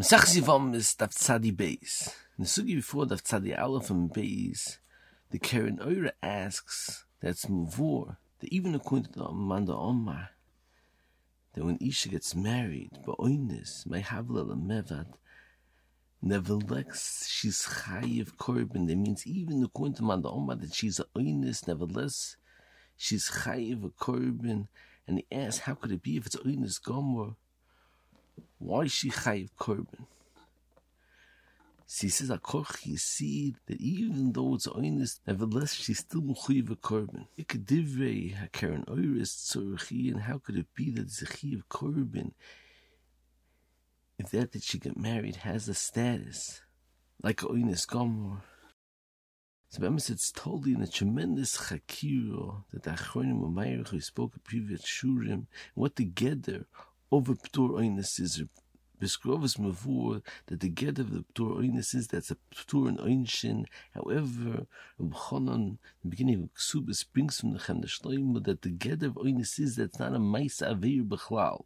Mesach Zivam is Dav Tzadi Beis. In the sugi before Dav Tzadi Aleph and Beis, the Karen Oira asks, that's Muvor, that even according to the Amanda Omar, that when Isha gets married, Ba'oinis, may Havla Mevad, nevertheless, she's Chayiv Korban. That means even according to Amanda Omar, that she's a Oinis, nevertheless, she's Chayiv Korban. And he asks, how could it be if it's Oinis Gomor? Why is she chayiv korban? She says, Akoch, you see that even though it's honest, nevertheless she's still mechuyev korban. Ikadivrei hakaren oiris tzorchi, and how could it be that a chayiv korban if that that she got married has a status like a oinis gomor? So Bemis, it's totally in a tremendous chakiro that the Achronim Umayr who spoke at previous shurim, what together over Ptur Oinus is Beskrovus Mavur that the get of the Ptur Oinus is that's a Ptur and Oinshin. However, Chonon, the beginning of Ksubas brings from the Chem Shloim that the get of Oinus is that's not a Maisa Aveir Bechlal.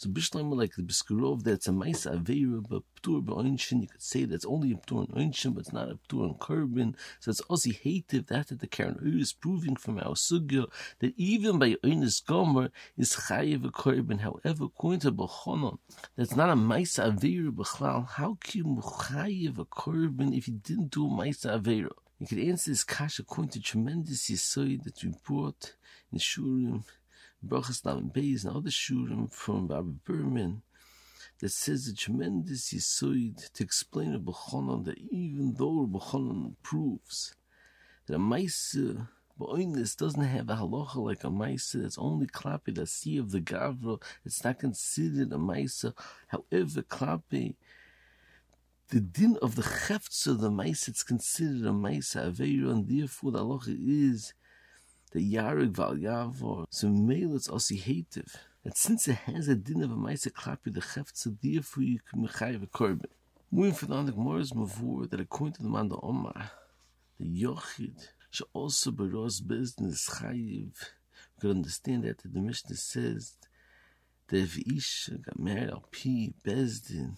So Bishlam like the Biskurov, that's a Maisa Aveira, but Ptur Ba'oinshin, you could say that's only a Ptur and Oinshin, but it's not a Ptur and Korban. So it's Ozzy hated that that the Karen Ur is proving from our Sugya that even by Oinis Gomer is Chayiv a Korban. However, according to Bachonon, that's not a Maisa Aveira Bechlal. How can you Chayiv a Korban if you didn't do a Maisa Aveira? You could answer this kasha according to tremendous yisoid that we brought in the Shurim Brachas Lavan Beis and other shurim from Rabbi Berman that says a tremendous yisoid to explain a B'chonon that even though a B'chonon proves that a Maisa Ba'oinis doesn't have a halacha like a Maisa, it's only klapi the sea of the Gavra, it's not considered a Maisa. However, klapi the din of the cheftz of the Maisa, it's considered a Maisa Aveira, and therefore the halacha is the Yarig Val Yavor, so male it's also hative. And since it has a din of a Maisa Klapi, the Cheft, so therefore you can Mechayiv a Korban. Moving from the Gemara's Mavur, that according to the Manda Omar, the Yochid should also be Ros business Chayiv. We can understand that the Mishnah says that if Isha got married al Pi Bezdin,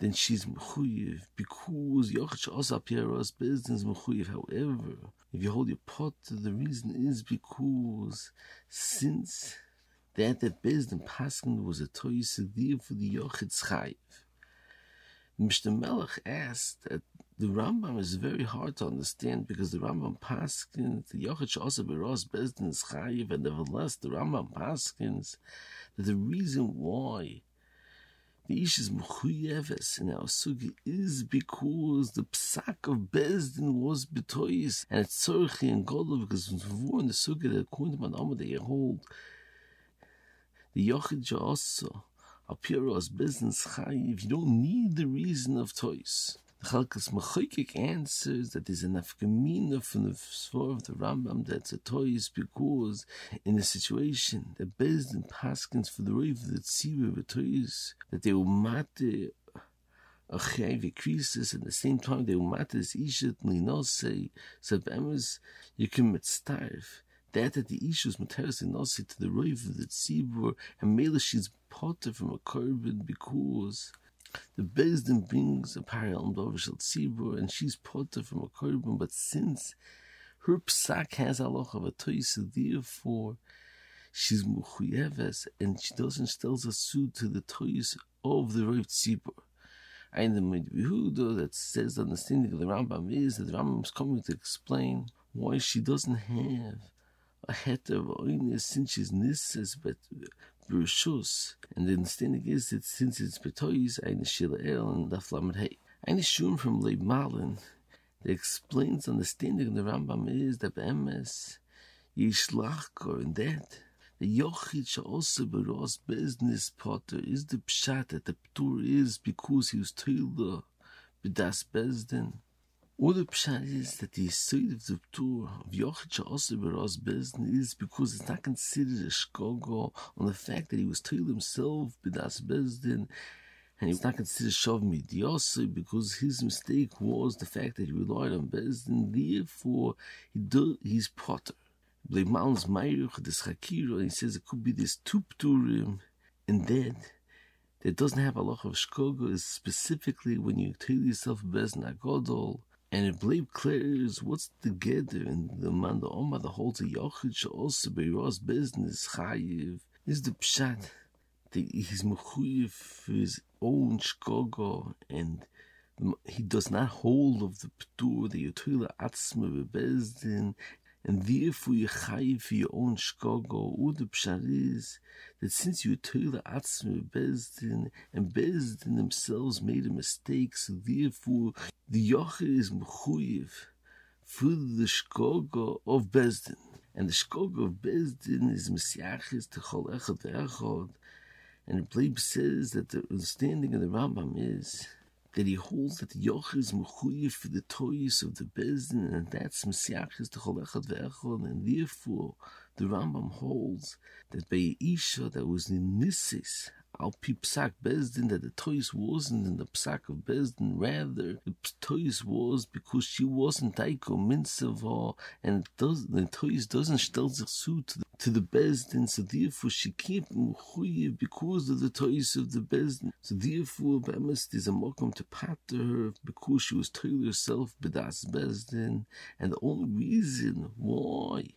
then she's mechuyev because yochach also appears business mechuyev. However, if you hold your pot, the reason is because since that the business passing was a toy sedir for the yochid chayiv. Mr. Melech asked that the Rambam is very hard to understand because the Rambam paskins the yochid also beros business chayiv, and nevertheless the Rambam paskins that the reason why the Ish's Mechuyeves in our Sugi is because the Psak of Bezdin was Betois and it's Tzorchi and Godel because we're in the Sugi that according to Manama they hold the Yochid also appear as business chayiv. You don't need the reason of toys. The Chalkas Mechoikik answers that there's an afkamina from the Svar of the Rambam that's a toys because in a situation that Bezdin Paskins for the Rave of the Tzibur of toys that they will mate a chayv krisis at the same time they this ishat linose so bemis you can mitzdarf that that the issues materis linose to the Rave of the Tzibur and Mela she's potter from a korban because the Bezdin brings a parallel Dovishal Tzibur, and she's potter from a korban, but since her psak has aloch of a toisa, therefore she's muchuyeves, and she doesn't still a suit to the tois of the Rav Tzibur. And the Yehuda that says the understanding of the Rambam is that the Rambam is coming to explain why she doesn't have a heter of oinus since she's nisses, but Bereshus, and the understanding is that since it's Betois, eine Shila El and Daf Lamed Hey. Eine Shum from Leib Malin that explains understanding of the Rambam is that Be'emes Yishlachkor and that the Yochid shall also be Ross business potter is the Pshat that the Ptur is because he was told B'das Bezdin. Or the pshat is that the side of the Ptur of Yochid also Beros Bezdin is because it's not considered a shkogo on the fact that he was told himself B'das Bezdin and he was not considered Shav Midiosi because his mistake was the fact that he relied on Bezdin. Therefore, he do, he's potter. Blei Mal's Mayruch, this Chakira, and he says it could be this two Pturim, and that that doesn't have a lot of shkoga is specifically when you tell yourself bezin agodol, and it blame clears what's together and the man the Oma the holds a yochid also be Ross business chayiv. Is the pshat that he's mechuyev for his own shkoga and he does not hold of the ptur the yotila atzma bezdin and therefore you chayiv for your own shkoga or the pshat is that since you the atzma bezdin and bezdin themselves made a mistake so therefore the yochid is mechuyev for the shkoga of bezdin. And the shkoga of bezdin is mesiachis to chol echad and the Bleib says that the understanding of the Rambam is that he holds that the Yoch is Mechuyev for the toys of the Bezdin, and that's Mesiachis to Cholechad Ve'echon, and therefore the Rambam holds that by Isha that was in Nisis, Al Pi Psak Bezdin, that the toys wasn't in the Psak of Bezdin, rather the toys was because she wasn't Minsava, and does, the toys doesn't stel sich zu to the to the Bezdin, so therefore she can't mechuyev because of the toys of the Bezdin. So therefore, Bemis, there's a mokum to pater her because she was told herself bedas Bezdin, and the only reason why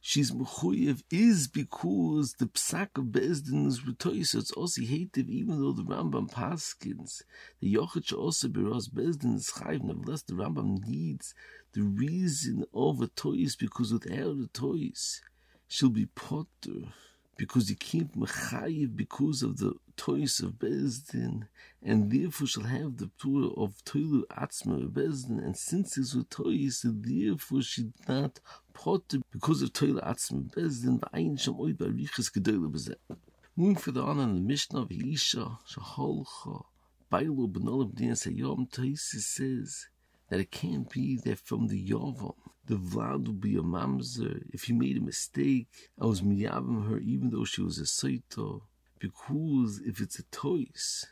she's mechuyev is because the psak of Bezdin is retoy, so it's also hated even though the Rambam paskins, the Yochid also beras Bezdin is chayv, nevertheless the Rambam needs the reason of a toys because without the toys, she'll be potter because you can't mechayiv because of the toys of Bezdin, and therefore she'll have the tour of Toilu Atzma of Bezdin, and since with toys, therefore she's not potter because of Toilu Atzma of Bezdin, v'ayin shem oid ba'riches gedoyle bezeh. Moving further on in the Mishnah of Elisha, Shaholcha, Bailu b'nolam b'din sayom, Toisis says that it can't be that from the Yovam, the Vlad will be a mamzer. If he made a mistake, I was miyavim her even though she was a saito. Because if it's a toys,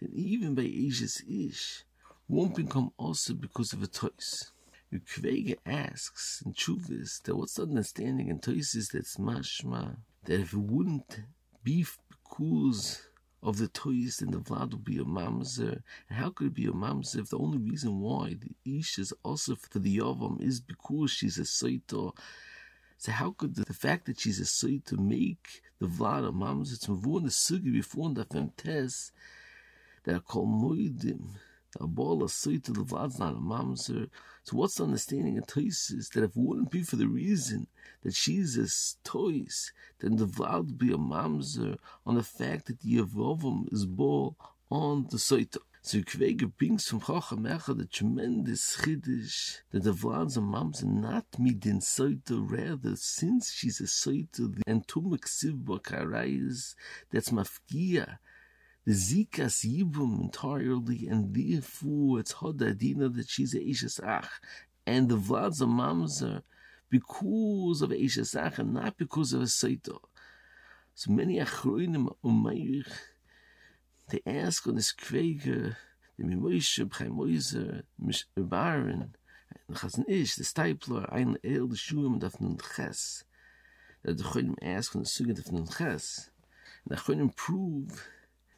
then even by Asia's ish, won't become also because of a toys. Ukvega asks in Chuvis that what's the understanding in toys is that's mashma, that if it wouldn't be because of the toys and the Vlad will be a mamzer. And how could it be a mamzer if the only reason why the Ish is also for the Yavam is because she's a Saito? So how could the, the, fact that she's a Saito make the Vlad a mamzer? It's Mavur the Sugi before the Femtes that are called Moidim. A ball of Saito, the Vlad's not a mamzer. So what's the understanding of Toys that if it wouldn't be for the reason that she's a toys, then the Vlad would be a mamzer on the fact that the Yavovim is ball on the Saito. So Kvega brings from Chacham the tremendous chiddush that the Vlad's a mamzer not midin Saito, rather since she's a Saito, and Tumak Sivba Karayas, that's Mafkia, Zikas Yibum entirely, and therefore it's Hodadina that she's a Ishes Ach, and the Vlad's a mamzer because of Ishes Ach, and not because of a Saito. So many Achroinim Umayich, they ask on this Kvega, the Mimoishe, Bchaim Moiser, Baron, and Chazan Ish, the Stipler, Ein El, the Shuim, and Afnun Ches, that the Choinim ask on the Sugin of Afnun Ches, and the Choinim prove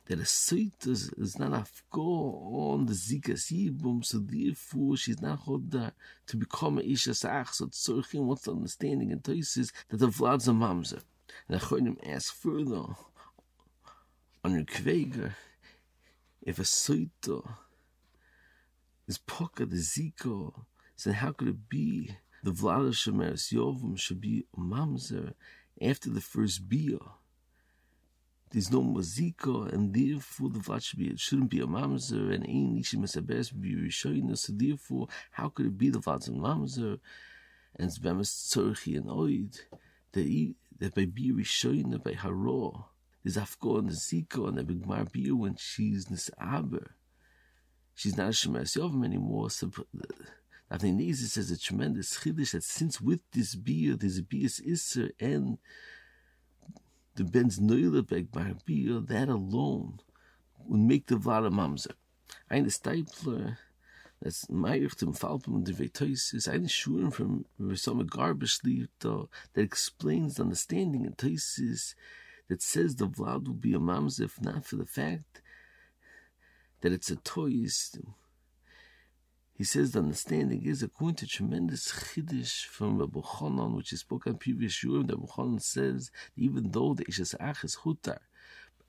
that a site is, not afgo on the zika sibum, so therefore she's not hoda to become a isha sach. So tzorchim, the understanding in Toises that the vlad's a mamzer. And the Achonim asks further on your kveger if a site is poka the zika, then how could it be the vlad shemeres yovim should be mamzer after the first bia? There's no mazika, and therefore the vat should be, it shouldn't be a mamzer, and ein ishi mesabes be rishoyna, so therefore, how could it be the vat's a mamzer? And it's bemis tzorchi and oid, that, that by be rishoyna, by haro, there's afko and zika, and the big mar beer when she's nisaber. She's not a shemes yovim anymore, so Avnei uh, Nezer says a tremendous chiddush that since with this beer, there's a beer isser, and the Ben's Neulebeg Barbir, that alone would make the Vada Mamzer. Eine Stipler, that's Meirich dem Falpum und der Vetoisis, eine Schuren from Resoma Garbage Liefto, that explains the understanding in Toisis that says the Vlad will be a mamzer if not for the fact that it's a toys. He says the understanding is according to tremendous chiddush from Rabbi Chanan, which is spoken on previous that Rabbi Chanan says even though the Ishes Ach is hutar,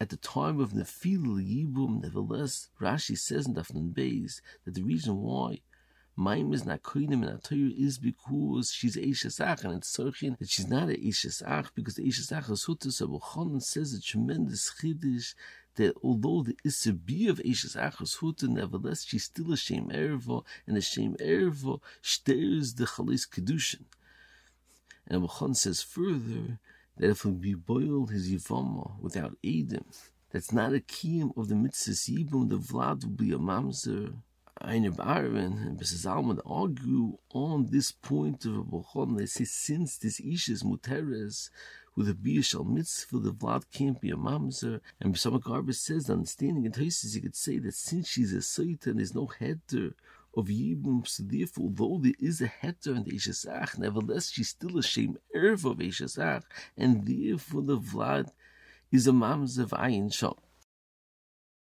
at the time of Nefil Yibum, nevertheless, Rashi says in Dafnan Beis that the reason why Maim is not koinim in Torah is because she's Eishes Ach, and it's Sorchin that she's not a Eishes Ach because the Eishes Ach is Hutus. So Chanan says a tremendous chiddush that although the Isabi of Eishes Ach is Hutus, nevertheless she's still a Shem Erva, and the Shem Erva stirs the Chalis Kedushin. And Chanan says further that if it be boiled his Yivama without Edom, that's not a kiyum of the mitzvah Yibum, the Vlad will be a mamzer. Eine Baron and Mrs. Argue on this point of Rabbi They say since this ish is muteres with a biyashal mitzvah, the Vlad can't be a mamzer. And B'Shama Garber says, understanding in Tosis, you could say that since she's a Saita and there's no header of Yibum, so therefore, although there is a heter in the Ishasach, nevertheless, she's still a shame erv of Ishasach, and therefore the Vlad is a mamzer of Ayin Shal.